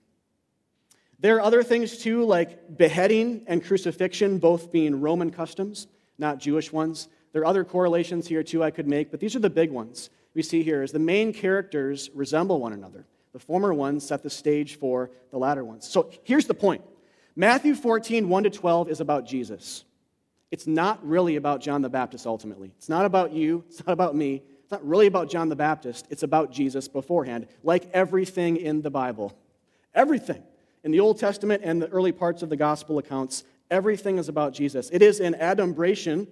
There are other things too, like beheading and crucifixion, both being Roman customs, not Jewish ones. There are other correlations here too I could make, but these are the big ones we see here is the main characters resemble one another. The former ones set the stage for the latter ones. So here's the point Matthew 14, 1 to 12 is about Jesus. It's not really about John the Baptist ultimately. It's not about you, it's not about me. It's not really about John the Baptist. It's about Jesus beforehand, like everything in the Bible. Everything. In the Old Testament and the early parts of the gospel accounts, everything is about Jesus. It is an adumbration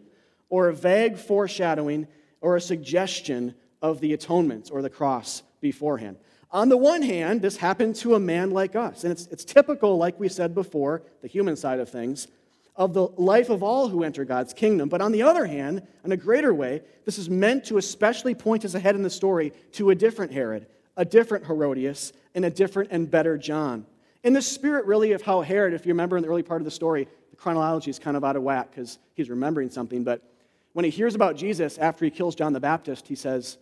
or a vague foreshadowing or a suggestion of the atonement or the cross beforehand. On the one hand, this happened to a man like us, and it's, it's typical, like we said before, the human side of things, of the life of all who enter God's kingdom. But on the other hand, in a greater way, this is meant to especially point us ahead in the story to a different Herod, a different Herodias, and a different and better John. In the spirit, really, of how Herod, if you remember in the early part of the story, the chronology is kind of out of whack because he's remembering something. But when he hears about Jesus after he kills John the Baptist, he says,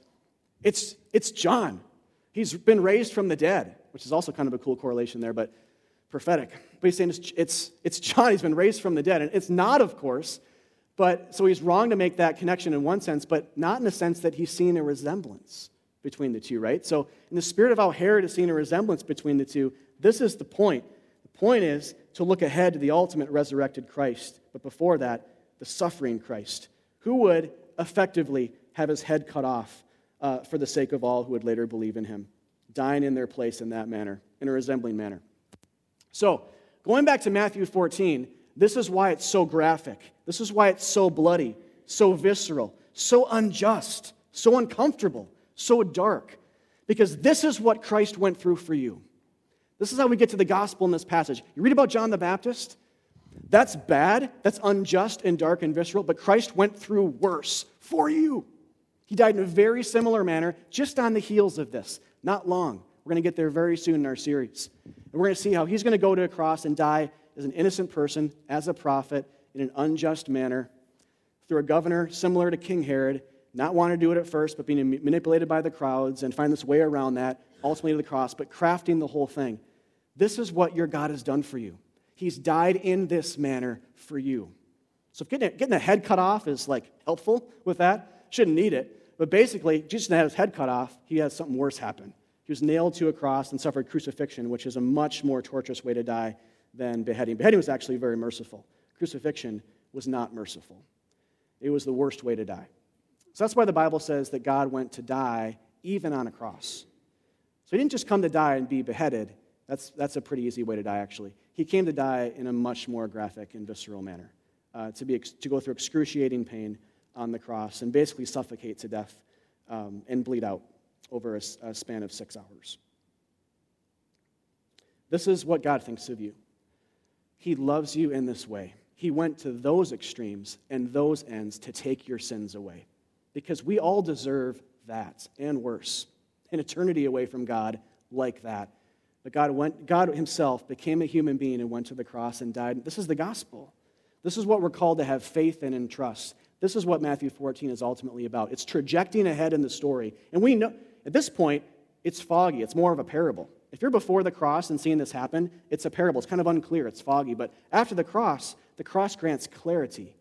it's, it's John. He's been raised from the dead, which is also kind of a cool correlation there, but prophetic. But he's saying it's, it's, it's John. He's been raised from the dead. And it's not, of course, but so he's wrong to make that connection in one sense, but not in the sense that he's seen a resemblance between the two, right? So, in the spirit of how Herod has seen a resemblance between the two, this is the point. The point is to look ahead to the ultimate resurrected Christ, but before that, the suffering Christ, who would effectively have his head cut off uh, for the sake of all who would later believe in him, dying in their place in that manner, in a resembling manner. So, going back to Matthew 14, this is why it's so graphic. This is why it's so bloody, so visceral, so unjust, so uncomfortable, so dark. Because this is what Christ went through for you. This is how we get to the gospel in this passage. You read about John the Baptist, that's bad, that's unjust and dark and visceral, but Christ went through worse for you. He died in a very similar manner, just on the heels of this. Not long. We're going to get there very soon in our series. And we're going to see how he's going to go to a cross and die as an innocent person, as a prophet, in an unjust manner, through a governor similar to King Herod, not wanting to do it at first, but being manipulated by the crowds and find this way around that, ultimately to the cross, but crafting the whole thing. This is what your God has done for you. He's died in this manner for you. So if getting, getting a head cut off is like helpful with that, Shouldn't need it. But basically, Jesus had his head cut off. He had something worse happen. He was nailed to a cross and suffered crucifixion, which is a much more torturous way to die than beheading. Beheading was actually very merciful. Crucifixion was not merciful. It was the worst way to die. So that's why the Bible says that God went to die even on a cross. So he didn't just come to die and be beheaded. That's, that's a pretty easy way to die, actually. He came to die in a much more graphic and visceral manner, uh, to, be, to go through excruciating pain on the cross and basically suffocate to death um, and bleed out over a, a span of six hours. This is what God thinks of you. He loves you in this way. He went to those extremes and those ends to take your sins away. Because we all deserve that and worse an eternity away from God like that. But God, went, God Himself became a human being and went to the cross and died. This is the gospel. This is what we're called to have faith in and trust. This is what Matthew 14 is ultimately about. It's trajecting ahead in the story. And we know, at this point, it's foggy. It's more of a parable. If you're before the cross and seeing this happen, it's a parable. It's kind of unclear. It's foggy. But after the cross, the cross grants clarity.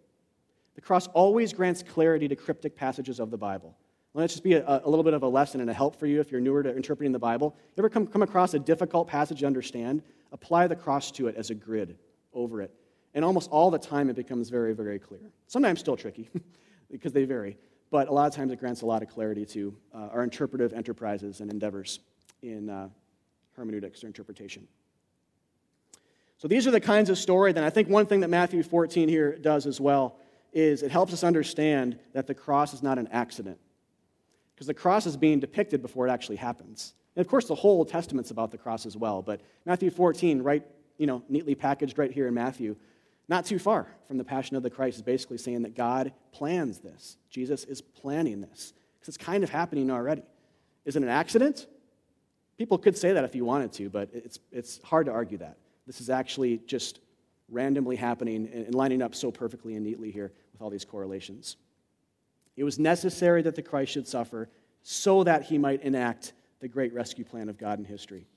The cross always grants clarity to cryptic passages of the Bible. Let us just be a, a, little bit of a lesson and a help for you if you're newer to interpreting the Bible. You ever come, come across a difficult passage to understand? Apply the cross to it as a grid over it and almost all the time, it becomes very, very clear. Sometimes still tricky because they vary, but a lot of times it grants a lot of clarity to uh, our interpretive enterprises and endeavors in uh, hermeneutics or interpretation. So these are the kinds of story. Then I think one thing that Matthew 14 here does as well is it helps us understand that the cross is not an accident. Because the cross is being depicted before it actually happens. And of course, the whole Testament's about the cross as well. But Matthew 14, right, you know, neatly packaged right here in Matthew, not too far from the Passion of the Christ is basically saying that God plans this. Jesus is planning this because it's kind of happening already. Is it an accident? People could say that if you wanted to, but it's, it's hard to argue that. This is actually just randomly happening and lining up so perfectly and neatly here with all these correlations. It was necessary that the Christ should suffer so that he might enact the great rescue plan of God in history.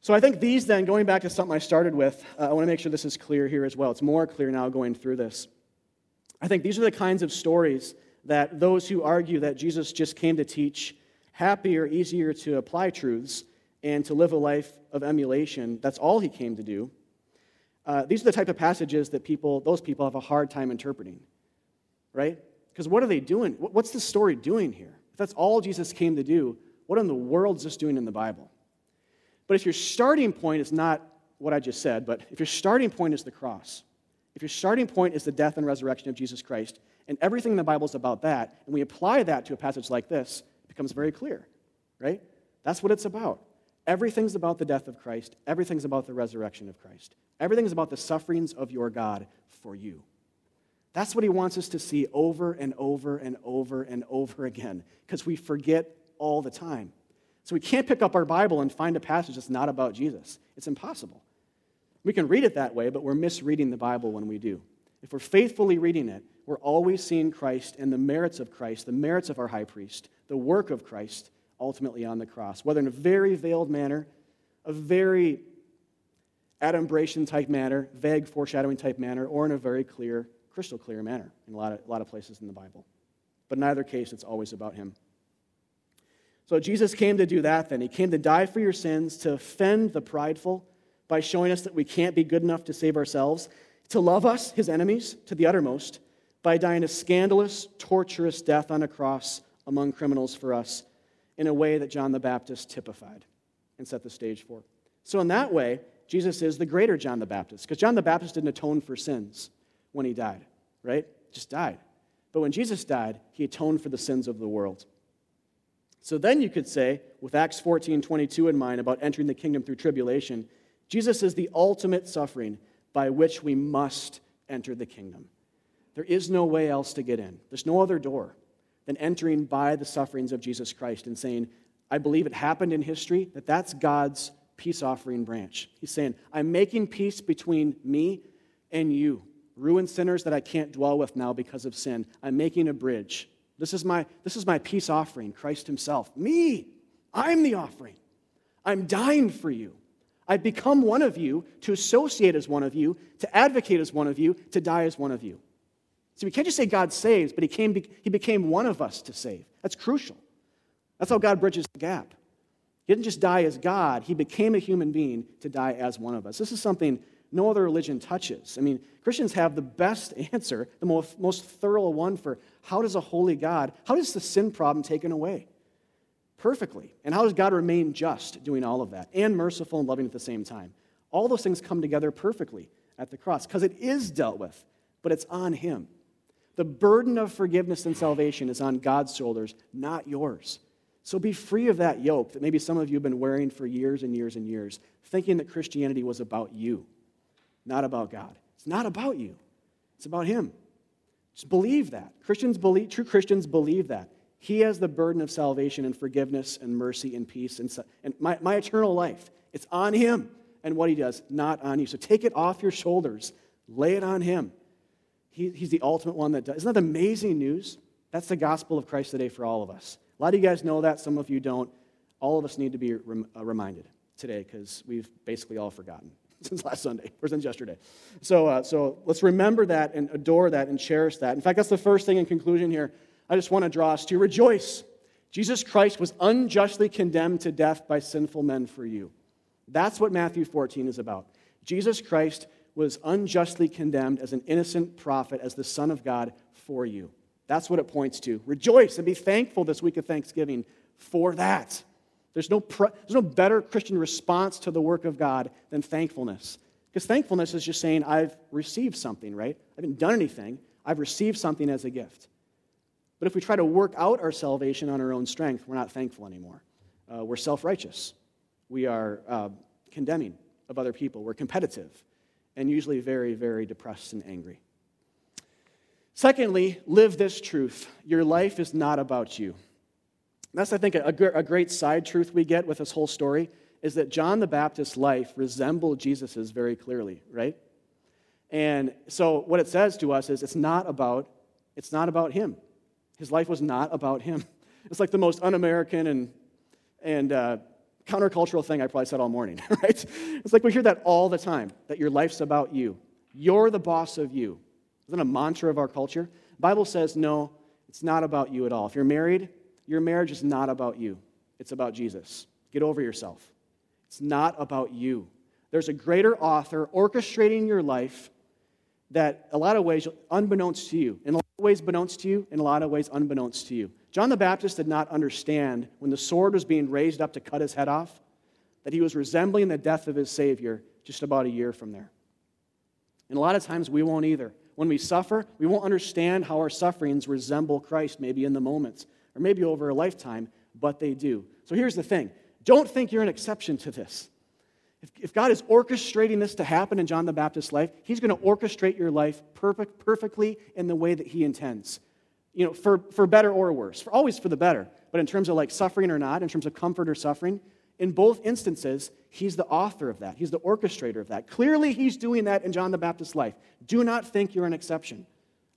So I think these, then, going back to something I started with, uh, I want to make sure this is clear here as well. It's more clear now going through this. I think these are the kinds of stories that those who argue that Jesus just came to teach happier, easier to apply truths and to live a life of emulation, that's all he came to do. Uh, these are the type of passages that people, those people have a hard time interpreting, right? Because what are they doing? What's the story doing here? If that's all Jesus came to do, what in the world is this doing in the Bible? But if your starting point is not what I just said, but if your starting point is the cross, if your starting point is the death and resurrection of Jesus Christ, and everything in the Bible is about that, and we apply that to a passage like this, it becomes very clear, right? That's what it's about. Everything's about the death of Christ, everything's about the resurrection of Christ, everything's about the sufferings of your God for you. That's what he wants us to see over and over and over and over again, because we forget all the time. So we can't pick up our Bible and find a passage that's not about Jesus. It's impossible. We can read it that way, but we're misreading the Bible when we do. If we're faithfully reading it, we're always seeing Christ and the merits of Christ, the merits of our high priest, the work of Christ ultimately on the cross, whether in a very veiled manner, a very adumbration type manner, vague foreshadowing type manner, or in a very clear, crystal clear manner in a lot of, a lot of places in the Bible. But in either case, it's always about Him. So Jesus came to do that then. He came to die for your sins, to offend the prideful by showing us that we can't be good enough to save ourselves, to love us, his enemies, to the uttermost, by dying a scandalous, torturous death on a cross among criminals for us in a way that John the Baptist typified and set the stage for. So, in that way, Jesus is the greater John the Baptist, because John the Baptist didn't atone for sins when he died, right? Just died. But when Jesus died, he atoned for the sins of the world. So then you could say, with Acts 14 22 in mind about entering the kingdom through tribulation, Jesus is the ultimate suffering by which we must enter the kingdom. There is no way else to get in, there's no other door than entering by the sufferings of Jesus Christ and saying, I believe it happened in history, that that's God's peace offering branch. He's saying, I'm making peace between me and you, ruined sinners that I can't dwell with now because of sin. I'm making a bridge this is my, this is my peace offering, Christ Himself. Me, I'm the offering. I'm dying for you. I've become one of you to associate as one of you, to advocate as one of you, to die as one of you. See, we can't just say God saves, but he, came, he became one of us to save. That's crucial. That's how God bridges the gap. He didn't just die as God, he became a human being to die as one of us. This is something no other religion touches. I mean, Christians have the best answer, the most, most thorough one for how does a holy God, how does the sin problem taken away? Perfectly. And how does God remain just doing all of that and merciful and loving at the same time? All those things come together perfectly at the cross because it is dealt with, but it's on Him. The burden of forgiveness and salvation is on God's shoulders, not yours. So be free of that yoke that maybe some of you have been wearing for years and years and years, thinking that Christianity was about you not about God. It's not about you, it's about Him. Just believe that. Christians believe, true Christians believe that. He has the burden of salvation and forgiveness and mercy and peace and, and my, my eternal life. It's on Him and what He does, not on you. So take it off your shoulders, lay it on Him. He, he's the ultimate one that does. Isn't that amazing news? That's the gospel of Christ today for all of us. A lot of you guys know that, some of you don't. All of us need to be rem- uh, reminded today because we've basically all forgotten. since last Sunday or since yesterday. So, uh, so let's remember that and adore that and cherish that. In fact, that's the first thing in conclusion here. I just want to draw us to rejoice. Jesus Christ was unjustly condemned to death by sinful men for you. That's what Matthew 14 is about. Jesus Christ was unjustly condemned as an innocent prophet, as the Son of God for you. That's what it points to. Rejoice and be thankful this week of Thanksgiving for that. There's no, pre- there's no better Christian response to the work of God than thankfulness. Because thankfulness is just saying, I've received something, right? I haven't done anything. I've received something as a gift. But if we try to work out our salvation on our own strength, we're not thankful anymore. Uh, we're self righteous. We are uh, condemning of other people. We're competitive and usually very, very depressed and angry. Secondly, live this truth your life is not about you. That's, I think, a, a great side truth we get with this whole story is that John the Baptist's life resembled Jesus's very clearly, right? And so what it says to us is it's not about it's not about him. His life was not about him. It's like the most un-American and and uh, countercultural thing I probably said all morning, right? It's like we hear that all the time that your life's about you. You're the boss of you. Isn't that a mantra of our culture? The Bible says no, it's not about you at all. If you're married, your marriage is not about you. It's about Jesus. Get over yourself. It's not about you. There's a greater author orchestrating your life that, a lot of ways, unbeknownst to you. In a lot of ways, beknownst to you, in a lot of ways, unbeknownst to you. John the Baptist did not understand when the sword was being raised up to cut his head off that he was resembling the death of his Savior just about a year from there. And a lot of times we won't either. When we suffer, we won't understand how our sufferings resemble Christ, maybe in the moments, or maybe over a lifetime, but they do. So here's the thing don't think you're an exception to this. If, if God is orchestrating this to happen in John the Baptist's life, He's going to orchestrate your life perfect, perfectly in the way that He intends. You know, for, for better or worse, for always for the better. But in terms of like suffering or not, in terms of comfort or suffering, in both instances, He's the author of that. He's the orchestrator of that. Clearly, He's doing that in John the Baptist's life. Do not think you're an exception.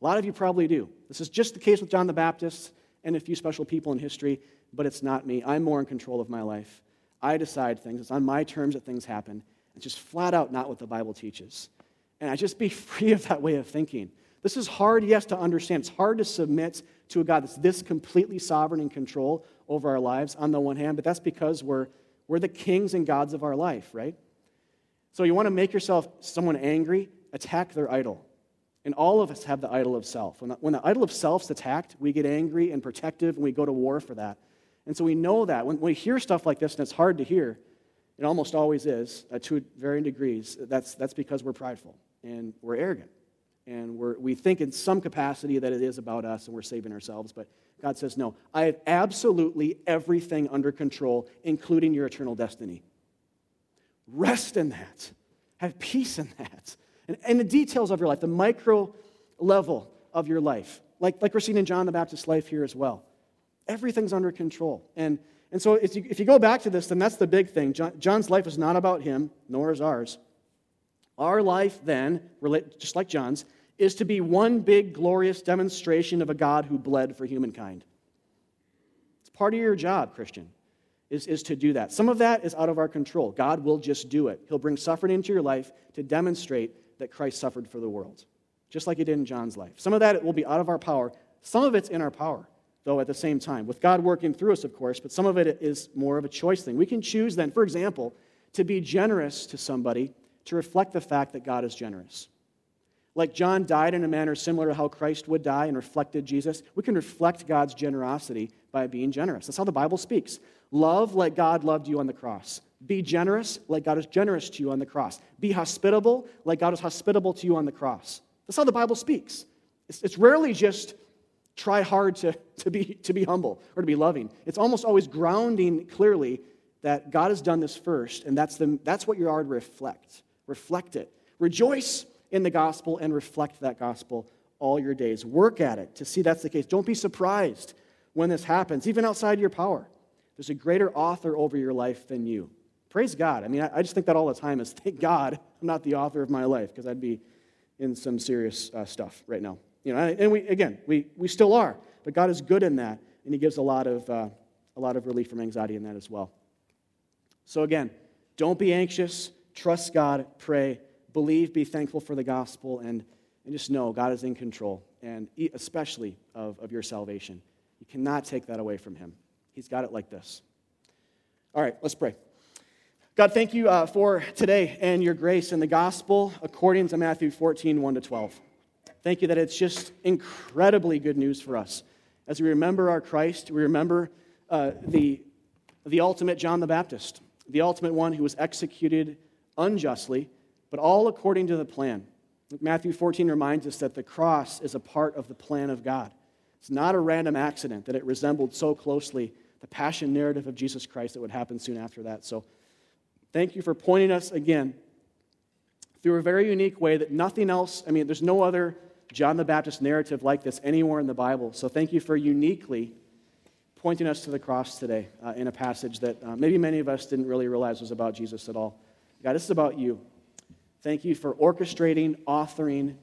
A lot of you probably do. This is just the case with John the Baptist and a few special people in history, but it's not me. I'm more in control of my life. I decide things. It's on my terms that things happen. It's just flat out not what the Bible teaches. And I just be free of that way of thinking. This is hard, yes, to understand. It's hard to submit to a God that's this completely sovereign and control over our lives on the one hand, but that's because we're, we're the kings and gods of our life, right? So you want to make yourself someone angry, attack their idol. And all of us have the idol of self. When the, when the idol of self's attacked, we get angry and protective, and we go to war for that. And so we know that. When we hear stuff like this, and it's hard to hear, it almost always is, uh, to varying degrees, that's, that's because we're prideful and we're arrogant. And we're, we think in some capacity that it is about us and we're saving ourselves. But God says, no, I have absolutely everything under control, including your eternal destiny. Rest in that. Have peace in that. And, and the details of your life, the micro level of your life, like, like we're seeing in John the Baptist's life here as well. Everything's under control. And, and so if you, if you go back to this, then that's the big thing. John, John's life is not about him, nor is ours. Our life, then, just like John's, is to be one big, glorious demonstration of a God who bled for humankind. It's part of your job, Christian, is, is to do that. Some of that is out of our control. God will just do it. He'll bring suffering into your life to demonstrate that Christ suffered for the world, just like he did in John's life. Some of that will be out of our power. Some of it's in our power though, at the same time. With God working through us, of course, but some of it is more of a choice thing. We can choose then, for example, to be generous to somebody to reflect the fact that God is generous. Like John died in a manner similar to how Christ would die and reflected Jesus, we can reflect God's generosity by being generous. That's how the Bible speaks. Love like God loved you on the cross. Be generous like God is generous to you on the cross. Be hospitable like God is hospitable to you on the cross. That's how the Bible speaks. It's, it's rarely just try hard to, to, be, to be humble or to be loving. It's almost always grounding clearly that God has done this first, and that's, the, that's what you are to reflect. Reflect it. Rejoice in the gospel and reflect that gospel all your days. Work at it to see that's the case. Don't be surprised when this happens, even outside your power. There's a greater author over your life than you. Praise God. I mean, I, just think that all the time is thank God I'm not the author of my life because I'd be in some serious uh, stuff right now. You know, and we, again, we, we still are, but God is good in that, and He gives a lot, of, uh, a lot of relief from anxiety in that as well. So, again, don't be anxious, trust God, pray, believe, be thankful for the gospel, and, and just know God is in control, and especially of, of your salvation. You cannot take that away from Him. He's got it like this. All right, let's pray. God, thank you uh, for today and your grace and the gospel according to Matthew 14, 1 to 12. Thank you that it's just incredibly good news for us. As we remember our Christ, we remember uh, the, the ultimate John the Baptist, the ultimate one who was executed unjustly, but all according to the plan. Matthew 14 reminds us that the cross is a part of the plan of God. It's not a random accident that it resembled so closely the passion narrative of Jesus Christ that would happen soon after that. So, thank you for pointing us again through a very unique way that nothing else, I mean, there's no other John the Baptist narrative like this anywhere in the Bible. So thank you for uniquely pointing us to the cross today uh, in a passage that uh, maybe many of us didn't really realize was about Jesus at all. God, this is about you. Thank you for orchestrating, authoring,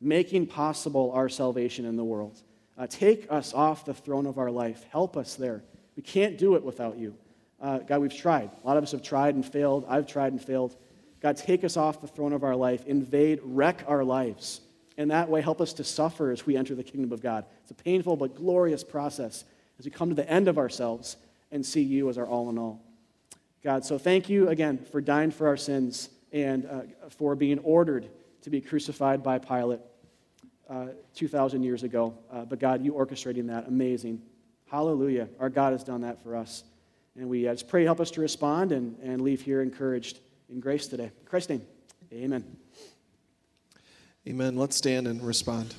making possible our salvation in the world. Uh, take us off the throne of our life. Help us there. We can't do it without you. Uh, God, we've tried. A lot of us have tried and failed. I've tried and failed. God, take us off the throne of our life, invade, wreck our lives. And that way, help us to suffer as we enter the kingdom of God. It's a painful but glorious process as we come to the end of ourselves and see you as our all in all. God, so thank you again for dying for our sins and uh, for being ordered to be crucified by Pilate uh, 2,000 years ago. Uh, but God, you orchestrating that, amazing. Hallelujah. Our God has done that for us. And we uh, just pray, help us to respond and, and leave here encouraged in grace today. In Christ's name, amen. Amen. Let's stand and respond.